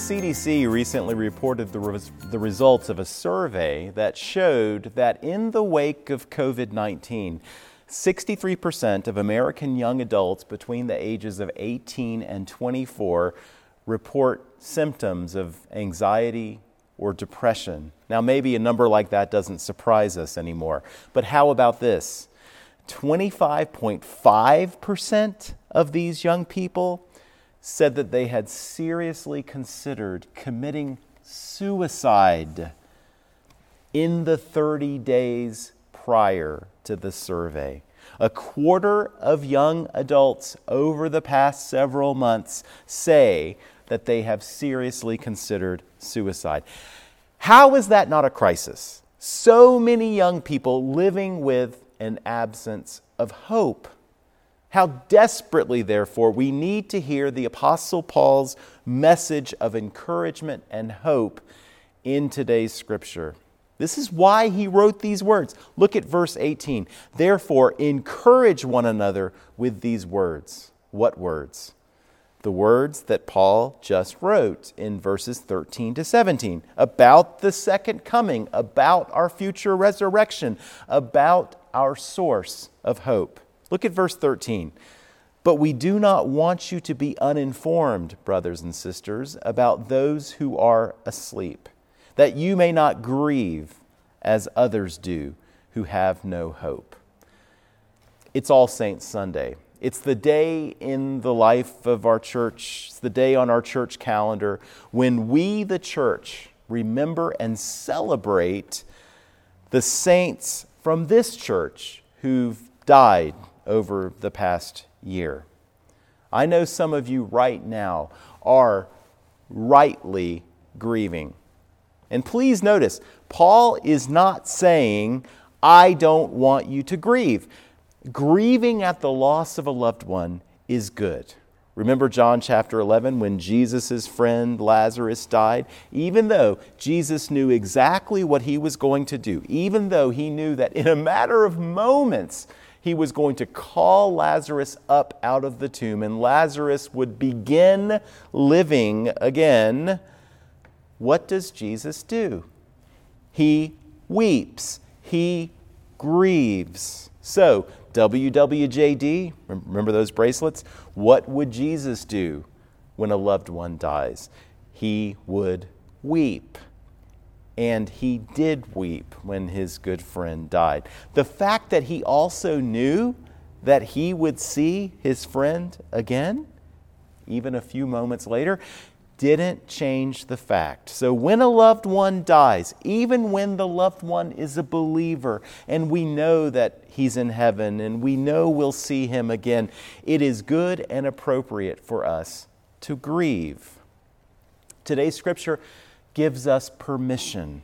CDC recently reported the, the results of a survey that showed that in the wake of COVID 19, 63% of American young adults between the ages of 18 and 24 report symptoms of anxiety or depression. Now, maybe a number like that doesn't surprise us anymore, but how about this? 25.5% of these young people said that they had seriously considered committing suicide in the 30 days prior to the survey. A quarter of young adults over the past several months say that they have seriously considered suicide. How is that not a crisis? So many young people living with an absence of hope. How desperately, therefore, we need to hear the Apostle Paul's message of encouragement and hope in today's scripture. This is why he wrote these words. Look at verse 18. Therefore, encourage one another with these words. What words? The words that Paul just wrote in verses 13 to 17 about the second coming, about our future resurrection, about our source of hope. Look at verse 13. But we do not want you to be uninformed, brothers and sisters, about those who are asleep, that you may not grieve as others do who have no hope. It's All Saints Sunday. It's the day in the life of our church, it's the day on our church calendar when we, the church, remember and celebrate the saints from this church who've died over the past year. I know some of you right now are rightly grieving. And please notice, Paul is not saying, I don't want you to grieve. Grieving at the loss of a loved one is good. Remember John chapter 11 when Jesus' friend Lazarus died? Even though Jesus knew exactly what he was going to do, even though he knew that in a matter of moments he was going to call Lazarus up out of the tomb and Lazarus would begin living again, what does Jesus do? He weeps, he grieves. So, WWJD, remember those bracelets? What would Jesus do when a loved one dies? He would weep and he did weep when his good friend died. The fact that he also knew that he would see his friend again, even a few moments later, didn't change the fact. So, when a loved one dies, even when the loved one is a believer and we know that he's in heaven and we know we'll see him again, it is good and appropriate for us to grieve. Today's scripture gives us permission.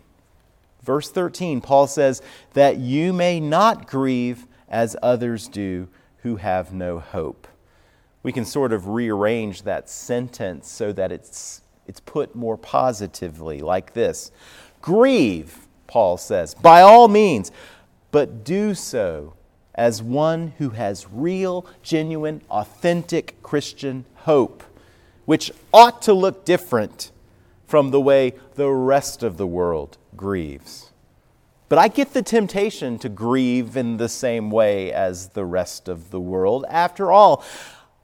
Verse 13, Paul says, that you may not grieve as others do who have no hope. We can sort of rearrange that sentence so that it's, it's put more positively, like this Grieve, Paul says, by all means, but do so as one who has real, genuine, authentic Christian hope, which ought to look different from the way the rest of the world grieves. But I get the temptation to grieve in the same way as the rest of the world. After all,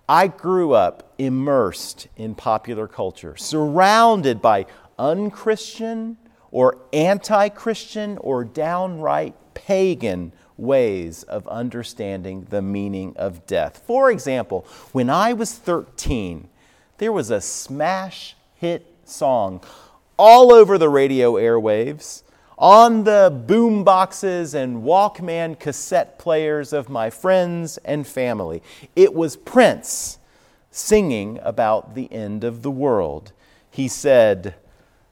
I grew up immersed in popular culture, surrounded by unchristian or anti Christian or downright pagan ways of understanding the meaning of death. For example, when I was 13, there was a smash hit song all over the radio airwaves, on the boom boxes and Walkman cassette players of my friends and family. It was Prince singing about the end of the world. He said,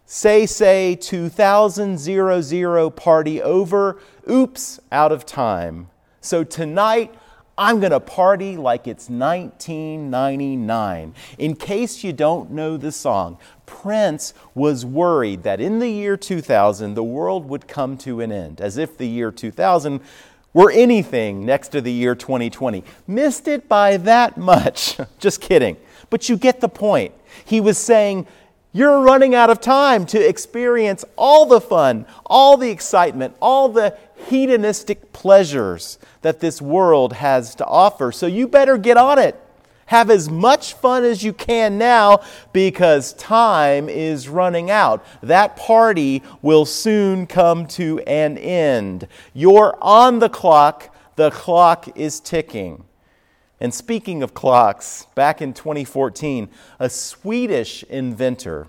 Say, say, 2000 party over. Oops, out of time. So tonight, I'm going to party like it's 1999. In case you don't know the song, Prince was worried that in the year 2000 the world would come to an end, as if the year 2000 were anything next to the year 2020. Missed it by that much. Just kidding. But you get the point. He was saying, You're running out of time to experience all the fun, all the excitement, all the hedonistic pleasures that this world has to offer. So you better get on it. Have as much fun as you can now because time is running out. That party will soon come to an end. You're on the clock, the clock is ticking. And speaking of clocks, back in 2014, a Swedish inventor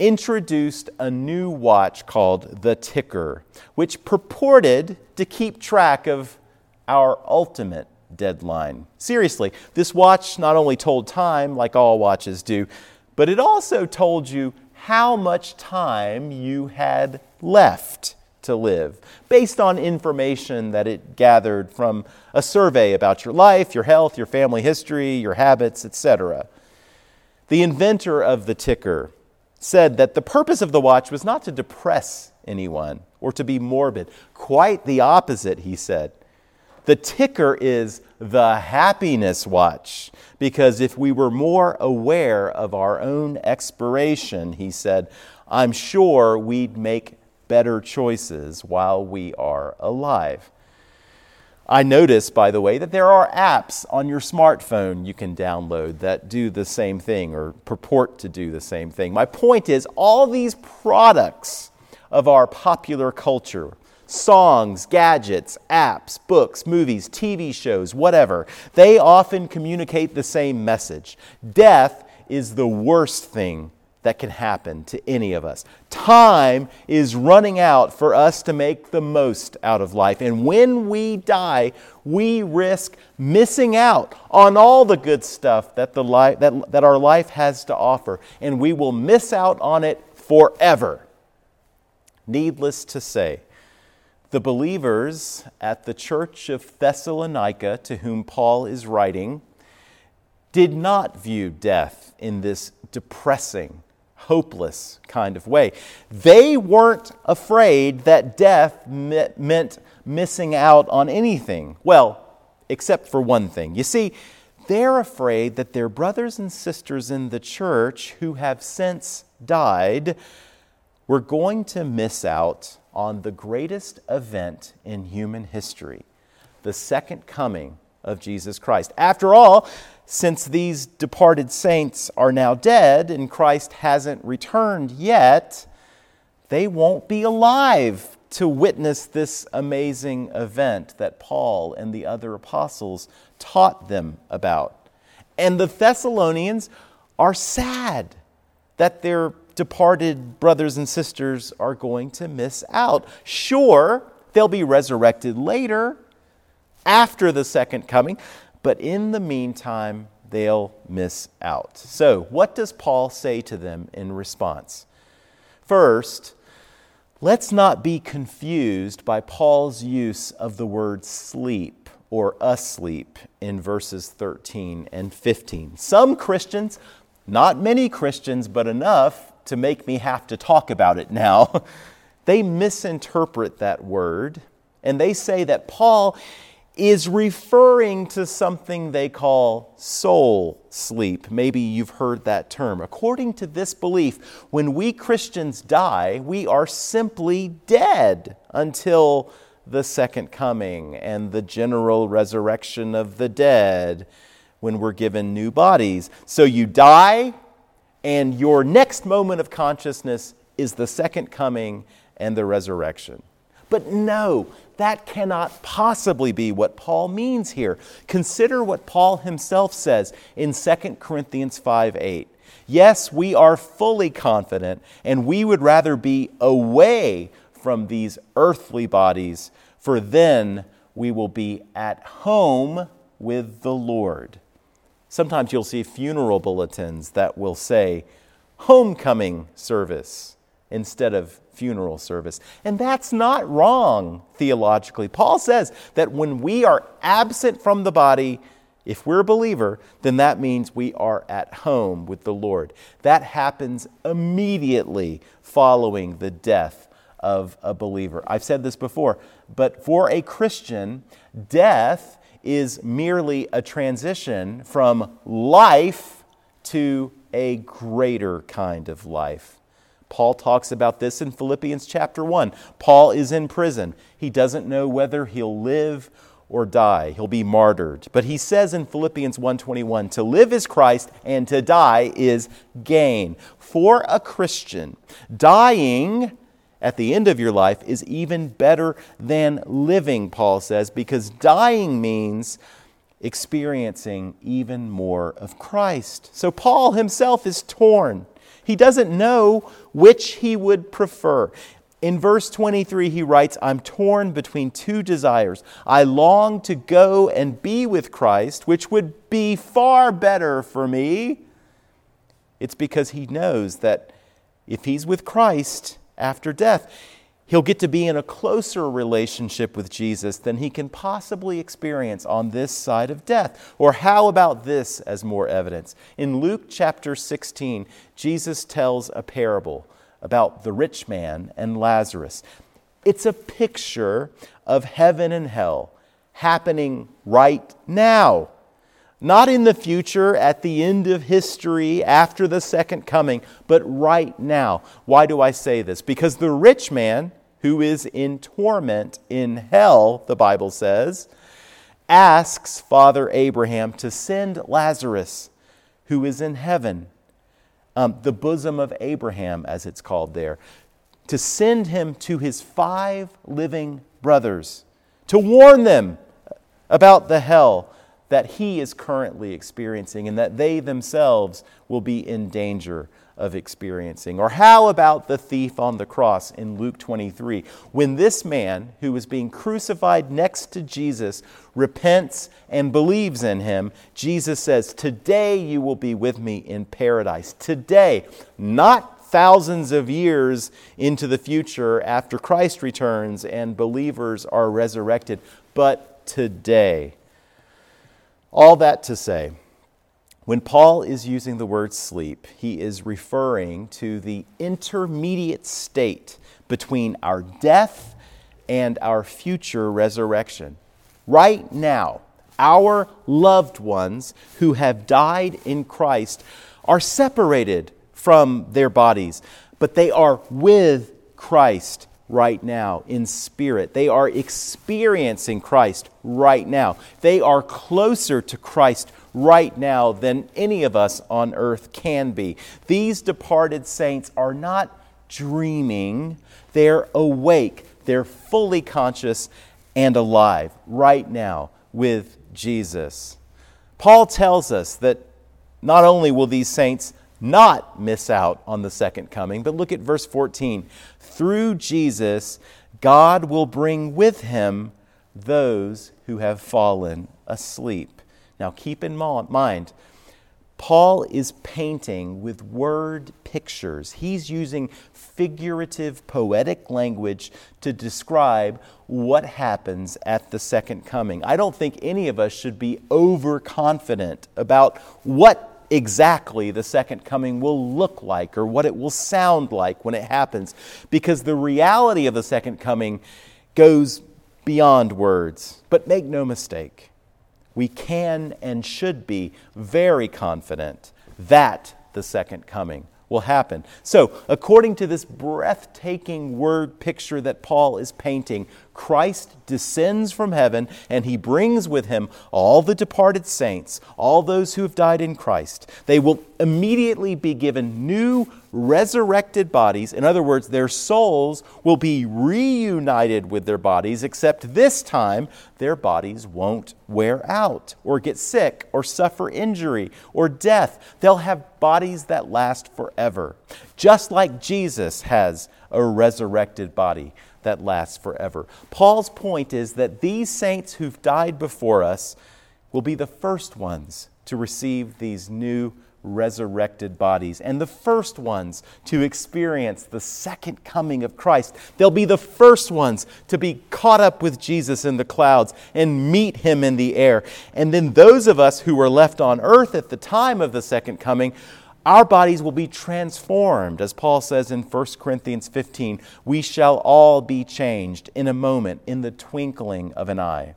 introduced a new watch called the Tikker, which purported to keep track of our ultimate deadline. Seriously, this watch not only told time like all watches do, but it also told you how much time you had left to live based on information that it gathered from a survey about your life, your health, your family history, your habits, etc. The inventor of the Tikker said that the purpose of the watch was not to depress anyone or to be morbid. Quite the opposite, he said. The Tikker is the happiness watch because if we were more aware of our own expiration, he said, I'm sure we'd make better choices while we are alive. I notice, by the way, that there are apps on your smartphone you can download that do the same thing or purport to do the same thing. My point is, all these products of our popular culture songs, gadgets, apps, books, movies, TV shows, whatever they often communicate the same message. Death is the worst thing that can happen to any of us. Time is running out for us to make the most out of life. And when we die, we risk missing out on all the good stuff that, the li- that, that our life has to offer. And we will miss out on it forever. Needless to say, the believers at the church of Thessalonica, to whom Paul is writing, did not view death in this depressing, hopeless kind of way. They weren't afraid that death meant missing out on anything. Well, except for one thing. You see, they're afraid that their brothers and sisters in the church who have since died were going to miss out on the greatest event in human history the second coming of Jesus Christ. After all, since these departed saints are now dead and Christ hasn't returned yet, they won't be alive to witness this amazing event that Paul and the other apostles taught them about. And the Thessalonians are sad that their departed brothers and sisters are going to miss out. Sure, they'll be resurrected later after the second coming, but in the meantime, they'll miss out. So, what does Paul say to them in response? First, let's not be confused by Paul's use of the word sleep or asleep in verses 13 and 15. Some Christians, not many Christians, but enough to make me have to talk about it now, they misinterpret that word and they say that Paul is referring to something they call soul sleep. Maybe you've heard that term. According to this belief, when we Christians die, we are simply dead until the second coming and the general resurrection of the dead when we're given new bodies. So you die, and your next moment of consciousness is the second coming and the resurrection. But no, that cannot possibly be what Paul means here. Consider what Paul himself says in 2 Corinthians 5 8. Yes, we are fully confident, and we would rather be away from these earthly bodies, for then we will be at home with the Lord. Sometimes you'll see funeral bulletins that will say, homecoming service instead of funeral service. And that's not wrong theologically. Paul says that when we are absent from the body, if we're a believer, then that means we are at home with the Lord. That happens immediately following the death of a believer. I've said this before, but for a Christian, death is merely a transition from life to a greater kind of life. Paul talks about this in Philippians chapter 1. Paul is in prison. He doesn't know whether he'll live or die. He'll be martyred. But he says in Philippians 1:21, to live is Christ and to die is gain. For a Christian, dying at the end of your life is even better than living, Paul says, because dying means experiencing even more of Christ. So Paul himself is torn. He doesn't know which he would prefer. In verse 23, he writes, I'm torn between two desires. I long to go and be with Christ, which would be far better for me. It's because he knows that if he's with Christ after death, he'll get to be in a closer relationship with Jesus than he can possibly experience on this side of death. Or how about this as more evidence? In Luke chapter 16, Jesus tells a parable about the rich man and Lazarus. It's a picture of heaven and hell happening right now. Not in the future, at the end of history, after the second coming, but right now. Why do I say this? Because the rich man, who is in torment in hell, the Bible says, asks Father Abraham to send Lazarus, who is in heaven, um, the bosom of Abraham, as it's called there, to send him to his five living brothers, to warn them about the hell that he is currently experiencing and that they themselves will be in danger of experiencing? Or how about the thief on the cross in Luke 23? When this man who was being crucified next to Jesus repents and believes in him, Jesus says, Today you will be with me in paradise. Today, not thousands of years into the future after Christ returns and believers are resurrected, but today. All that to say, when Paul is using the word sleep, he is referring to the intermediate state between our death and our future resurrection. Right now, our loved ones who have died in Christ are separated from their bodies, but they are with Christ right now in spirit. They are experiencing Christ right now. They are closer to Christ right now than any of us on earth can be. These departed saints are not dreaming, they're awake, they're fully conscious and alive right now with Jesus. Paul tells us that not only will these saints not miss out on the second coming, but look at verse 14. Through Jesus, God will bring with him those who have fallen asleep. Now, keep in mind, Paul is painting with word pictures. He's using figurative, poetic language to describe what happens at the second coming. I don't think any of us should be overconfident about what exactly the second coming will look like or what it will sound like when it happens, because the reality of the second coming goes beyond words. But make no mistake we can and should be very confident that the second coming will happen. So, according to this breathtaking word picture that Paul is painting, Christ descends from heaven and he brings with him all the departed saints, all those who have died in Christ. They will immediately be given new resurrected bodies. In other words, their souls will be reunited with their bodies, except this time their bodies won't wear out or get sick or suffer injury or death. They'll have bodies that last forever, just like Jesus has a resurrected body that lasts forever. Paul's point is that these saints who've died before us will be the first ones to receive these new resurrected bodies and the first ones to experience the second coming of Christ. They'll be the first ones to be caught up with Jesus in the clouds and meet him in the air. And then those of us who were left on earth at the time of the second coming, our bodies will be transformed. As Paul says in 1 Corinthians 15, we shall all be changed in a moment, in the twinkling of an eye.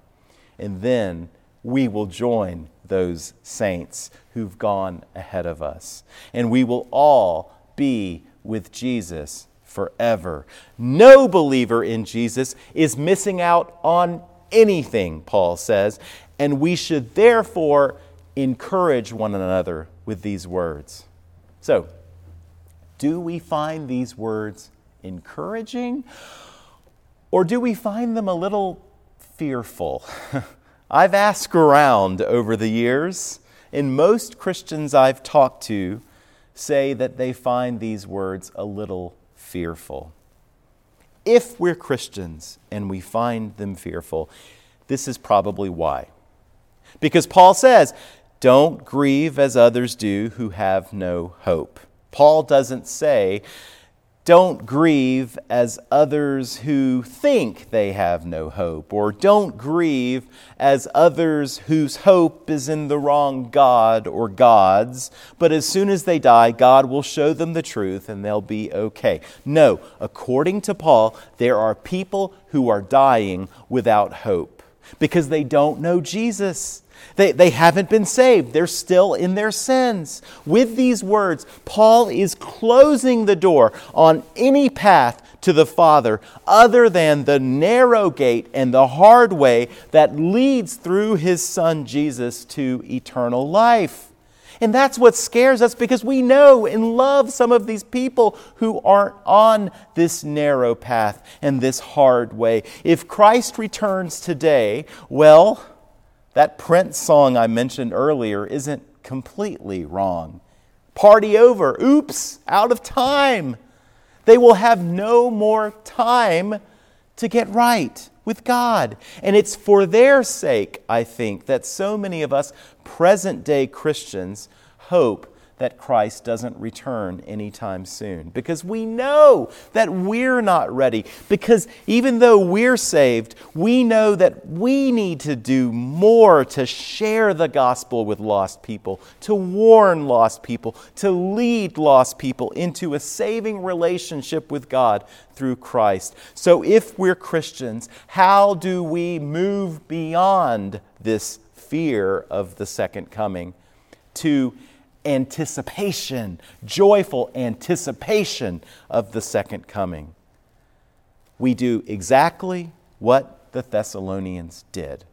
And then we will join those saints who've gone ahead of us. And we will all be with Jesus forever. No believer in Jesus is missing out on anything, Paul says, and we should therefore encourage one another with these words. So, do we find these words encouraging? Or do we find them a little fearful? I've asked around over the years, and most Christians I've talked to say that they find these words a little fearful. If we're Christians and we find them fearful, this is probably why. Because Paul says, don't grieve as others do who have no hope. Paul doesn't say, don't grieve as others who think they have no hope, or don't grieve as others whose hope is in the wrong God or gods, but as soon as they die, God will show them the truth and they'll be okay. No, according to Paul, there are people who are dying without hope because they don't know Jesus. They, they haven't been saved. They're still in their sins. With these words, Paul is closing the door on any path to the Father other than the narrow gate and the hard way that leads through his Son Jesus to eternal life. And that's what scares us because we know and love some of these people who aren't on this narrow path and this hard way. If Christ returns today, well, that Prince song I mentioned earlier isn't completely wrong. Party over. Oops, out of time. They will have no more time to get right with God. And it's for their sake, I think, that so many of us present day Christians hope that Christ doesn't return anytime soon. Because we know that we're not ready. Because even though we're saved, we know that we need to do more to share the gospel with lost people, to warn lost people, to lead lost people into a saving relationship with God through Christ. So if we're Christians, how do we move beyond this fear of the second coming to anticipation, joyful anticipation of the second coming. We do exactly what the Thessalonians did.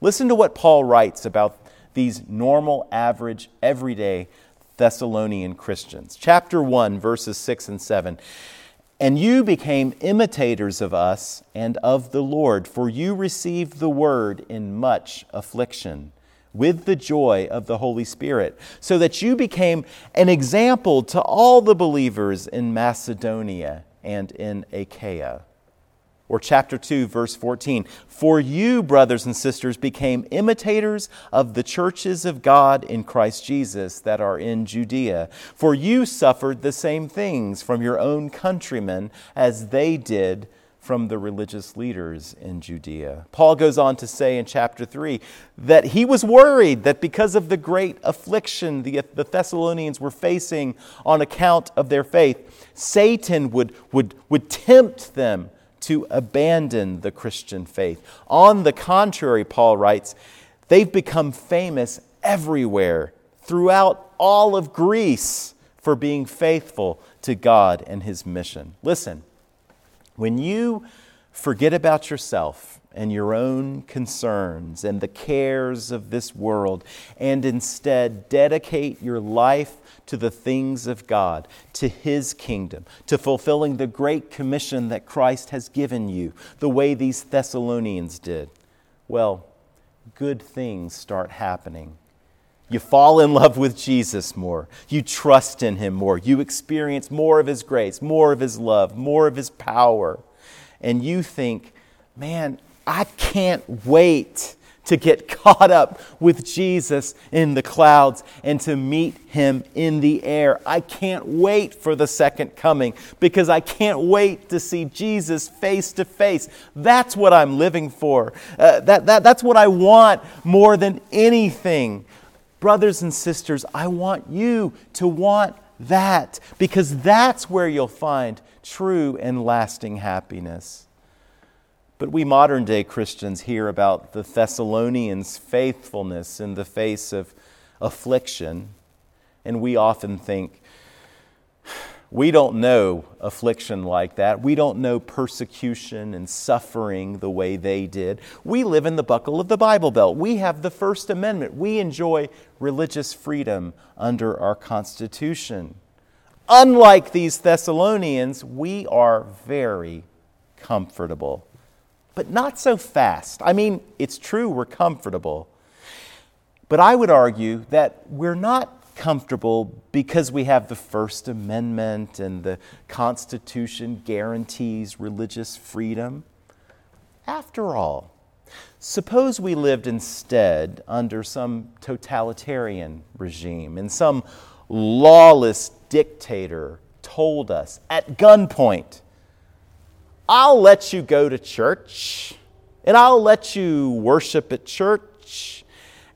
Listen to what Paul writes about these normal, average, everyday Thessalonian Christians. Chapter 1, verses 6 and 7. And you became imitators of us and of the Lord, for you received the word in much affliction with the joy of the Holy Spirit, so that you became an example to all the believers in Macedonia and in Achaia. Or chapter 2, verse 14. For you, brothers and sisters, became imitators of the churches of God in Christ Jesus that are in Judea. For you suffered the same things from your own countrymen as they did from the religious leaders in Judea. Paul goes on to say in chapter 3 that he was worried that because of the great affliction the, the Thessalonians were facing on account of their faith, Satan would, would, would tempt them to abandon the Christian faith. On the contrary, Paul writes, they've become famous everywhere, throughout all of Greece, for being faithful to God and his mission. Listen. When you forget about yourself and your own concerns and the cares of this world, and instead dedicate your life to the things of God, to His kingdom, to fulfilling the great commission that Christ has given you, the way these Thessalonians did, well, good things start happening. You fall in love with Jesus more. You trust in Him more. You experience more of His grace, more of His love, more of His power. And you think, man, I can't wait to get caught up with Jesus in the clouds and to meet him in the air. I can't wait for the second coming because I can't wait to see Jesus face to face. That's what I'm living for. Uh, that, that, that's what I want more than anything. Brothers and sisters, I want you to want that because that's where you'll find true and lasting happiness. But we modern day Christians hear about the Thessalonians' faithfulness in the face of affliction, and we often think, we don't know affliction like that. We don't know persecution and suffering the way they did. We live in the buckle of the Bible Belt. We have the First Amendment. We enjoy religious freedom under our Constitution. Unlike these Thessalonians, we are very comfortable, but not so fast. I mean, it's true we're comfortable, but I would argue that we're not comfortable because we have the First Amendment and the Constitution guarantees religious freedom. After all, suppose we lived instead under some totalitarian regime and some lawless dictator told us at gunpoint, I'll let you go to church and I'll let you worship at church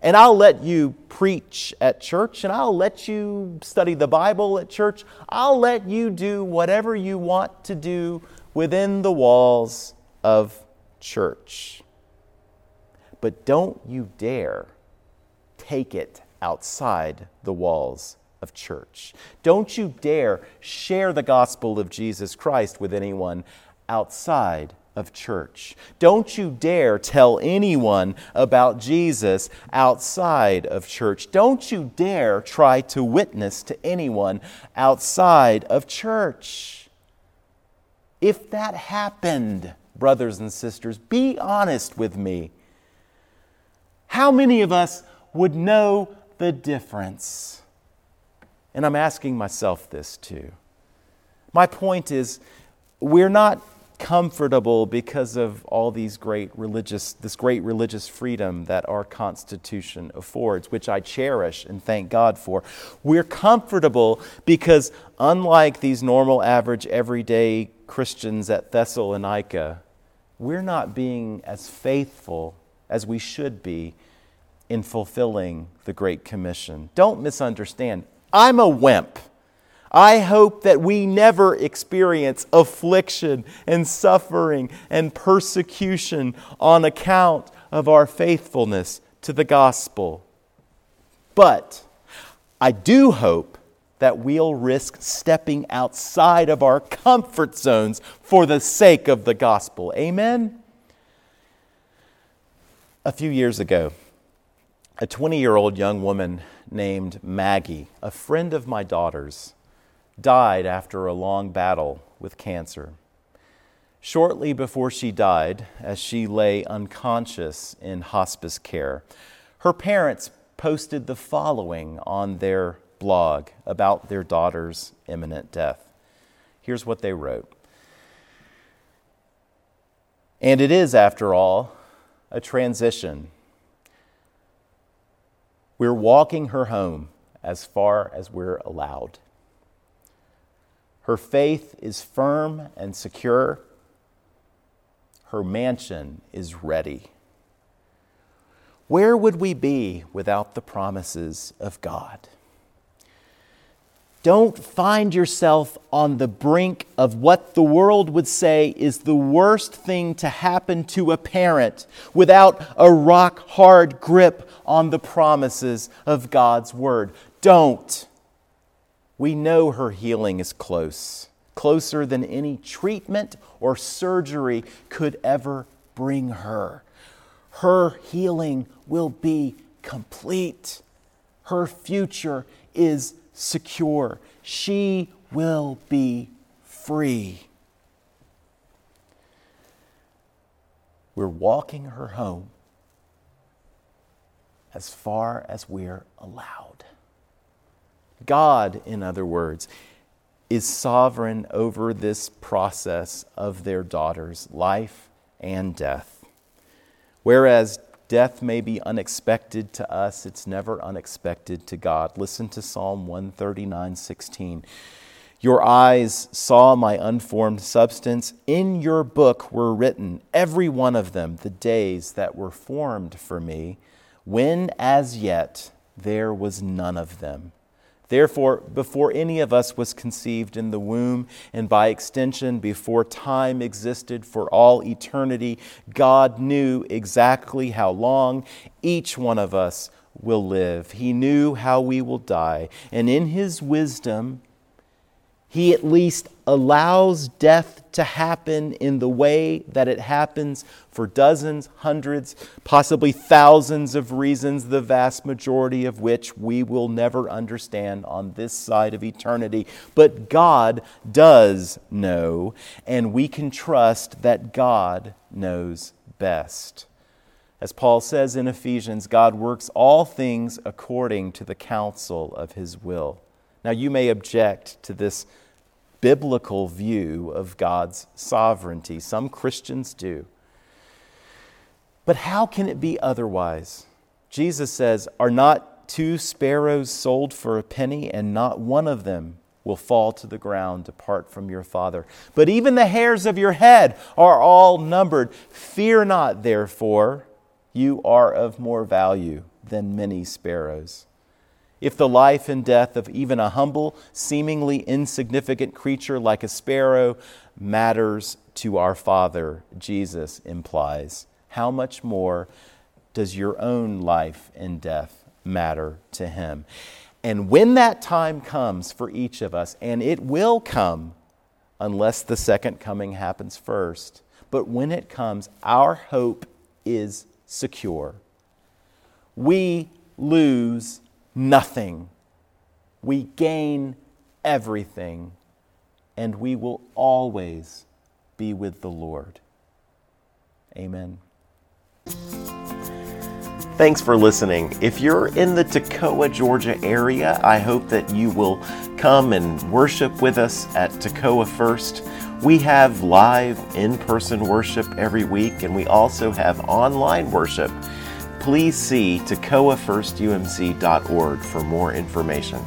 and I'll let you preach at church, and I'll let you study the Bible at church. I'll let you do whatever you want to do within the walls of church. But don't you dare take it outside the walls of church. Don't you dare share the gospel of Jesus Christ with anyone outside of church. Don't you dare tell anyone about Jesus outside of church. Don't you dare try to witness to anyone outside of church. If that happened, brothers and sisters, be honest with me. How many of us would know the difference? And I'm asking myself this too. My point is, we're not comfortable because of all these great religious this great religious freedom that our constitution affords which I cherish and thank God for. We're comfortable because unlike these normal average everyday Christians at Thessalonica we're not being as faithful as we should be in fulfilling the great commission. Don't misunderstand. I'm a wimp I hope that we never experience affliction and suffering and persecution on account of our faithfulness to the gospel. But I do hope that we'll risk stepping outside of our comfort zones for the sake of the gospel. Amen? A few years ago, a 20 year old young woman named Maggie, a friend of my daughter's, died after a long battle with cancer. Shortly before she died, as she lay unconscious in hospice care, her parents posted the following on their blog about their daughter's imminent death. Here's what they wrote And it is, after all, a transition. We're walking her home as far as we're allowed. Her faith is firm and secure. Her mansion is ready. Where would we be without the promises of God? Don't find yourself on the brink of what the world would say is the worst thing to happen to a parent without a rock hard grip on the promises of God's Word. Don't. We know her healing is close, closer than any treatment or surgery could ever bring her. Her healing will be complete. Her future is secure. She will be free. We're walking her home as far as we're allowed. God, in other words, is sovereign over this process of their daughter's life and death. Whereas death may be unexpected to us, it's never unexpected to God. Listen to Psalm 139 16. Your eyes saw my unformed substance. In your book were written, every one of them, the days that were formed for me, when as yet there was none of them Therefore, before any of us was conceived in the womb, and by extension, before time existed for all eternity, God knew exactly how long each one of us will live. He knew how we will die. And in His wisdom, he at least allows death to happen in the way that it happens for dozens, hundreds, possibly thousands of reasons, the vast majority of which we will never understand on this side of eternity. But God does know, and we can trust that God knows best. As Paul says in Ephesians, God works all things according to the counsel of his will. Now, you may object to this biblical view of God's sovereignty. Some Christians do. But how can it be otherwise? Jesus says, Are not two sparrows sold for a penny, and not one of them will fall to the ground apart from your Father? But even the hairs of your head are all numbered. Fear not, therefore, you are of more value than many sparrows. If the life and death of even a humble, seemingly insignificant creature like a sparrow matters to our Father, Jesus implies, how much more does your own life and death matter to Him? And when that time comes for each of us, and it will come unless the second coming happens first, but when it comes, our hope is secure. We lose nothing. We gain everything, and we will always be with the Lord. Amen. Thanks for listening. If you're in the Toccoa, Georgia area, I hope that you will come and worship with us at Toccoa First. We have live in person worship every week, and we also have online worship please see toccoafirst.umc.org for more information.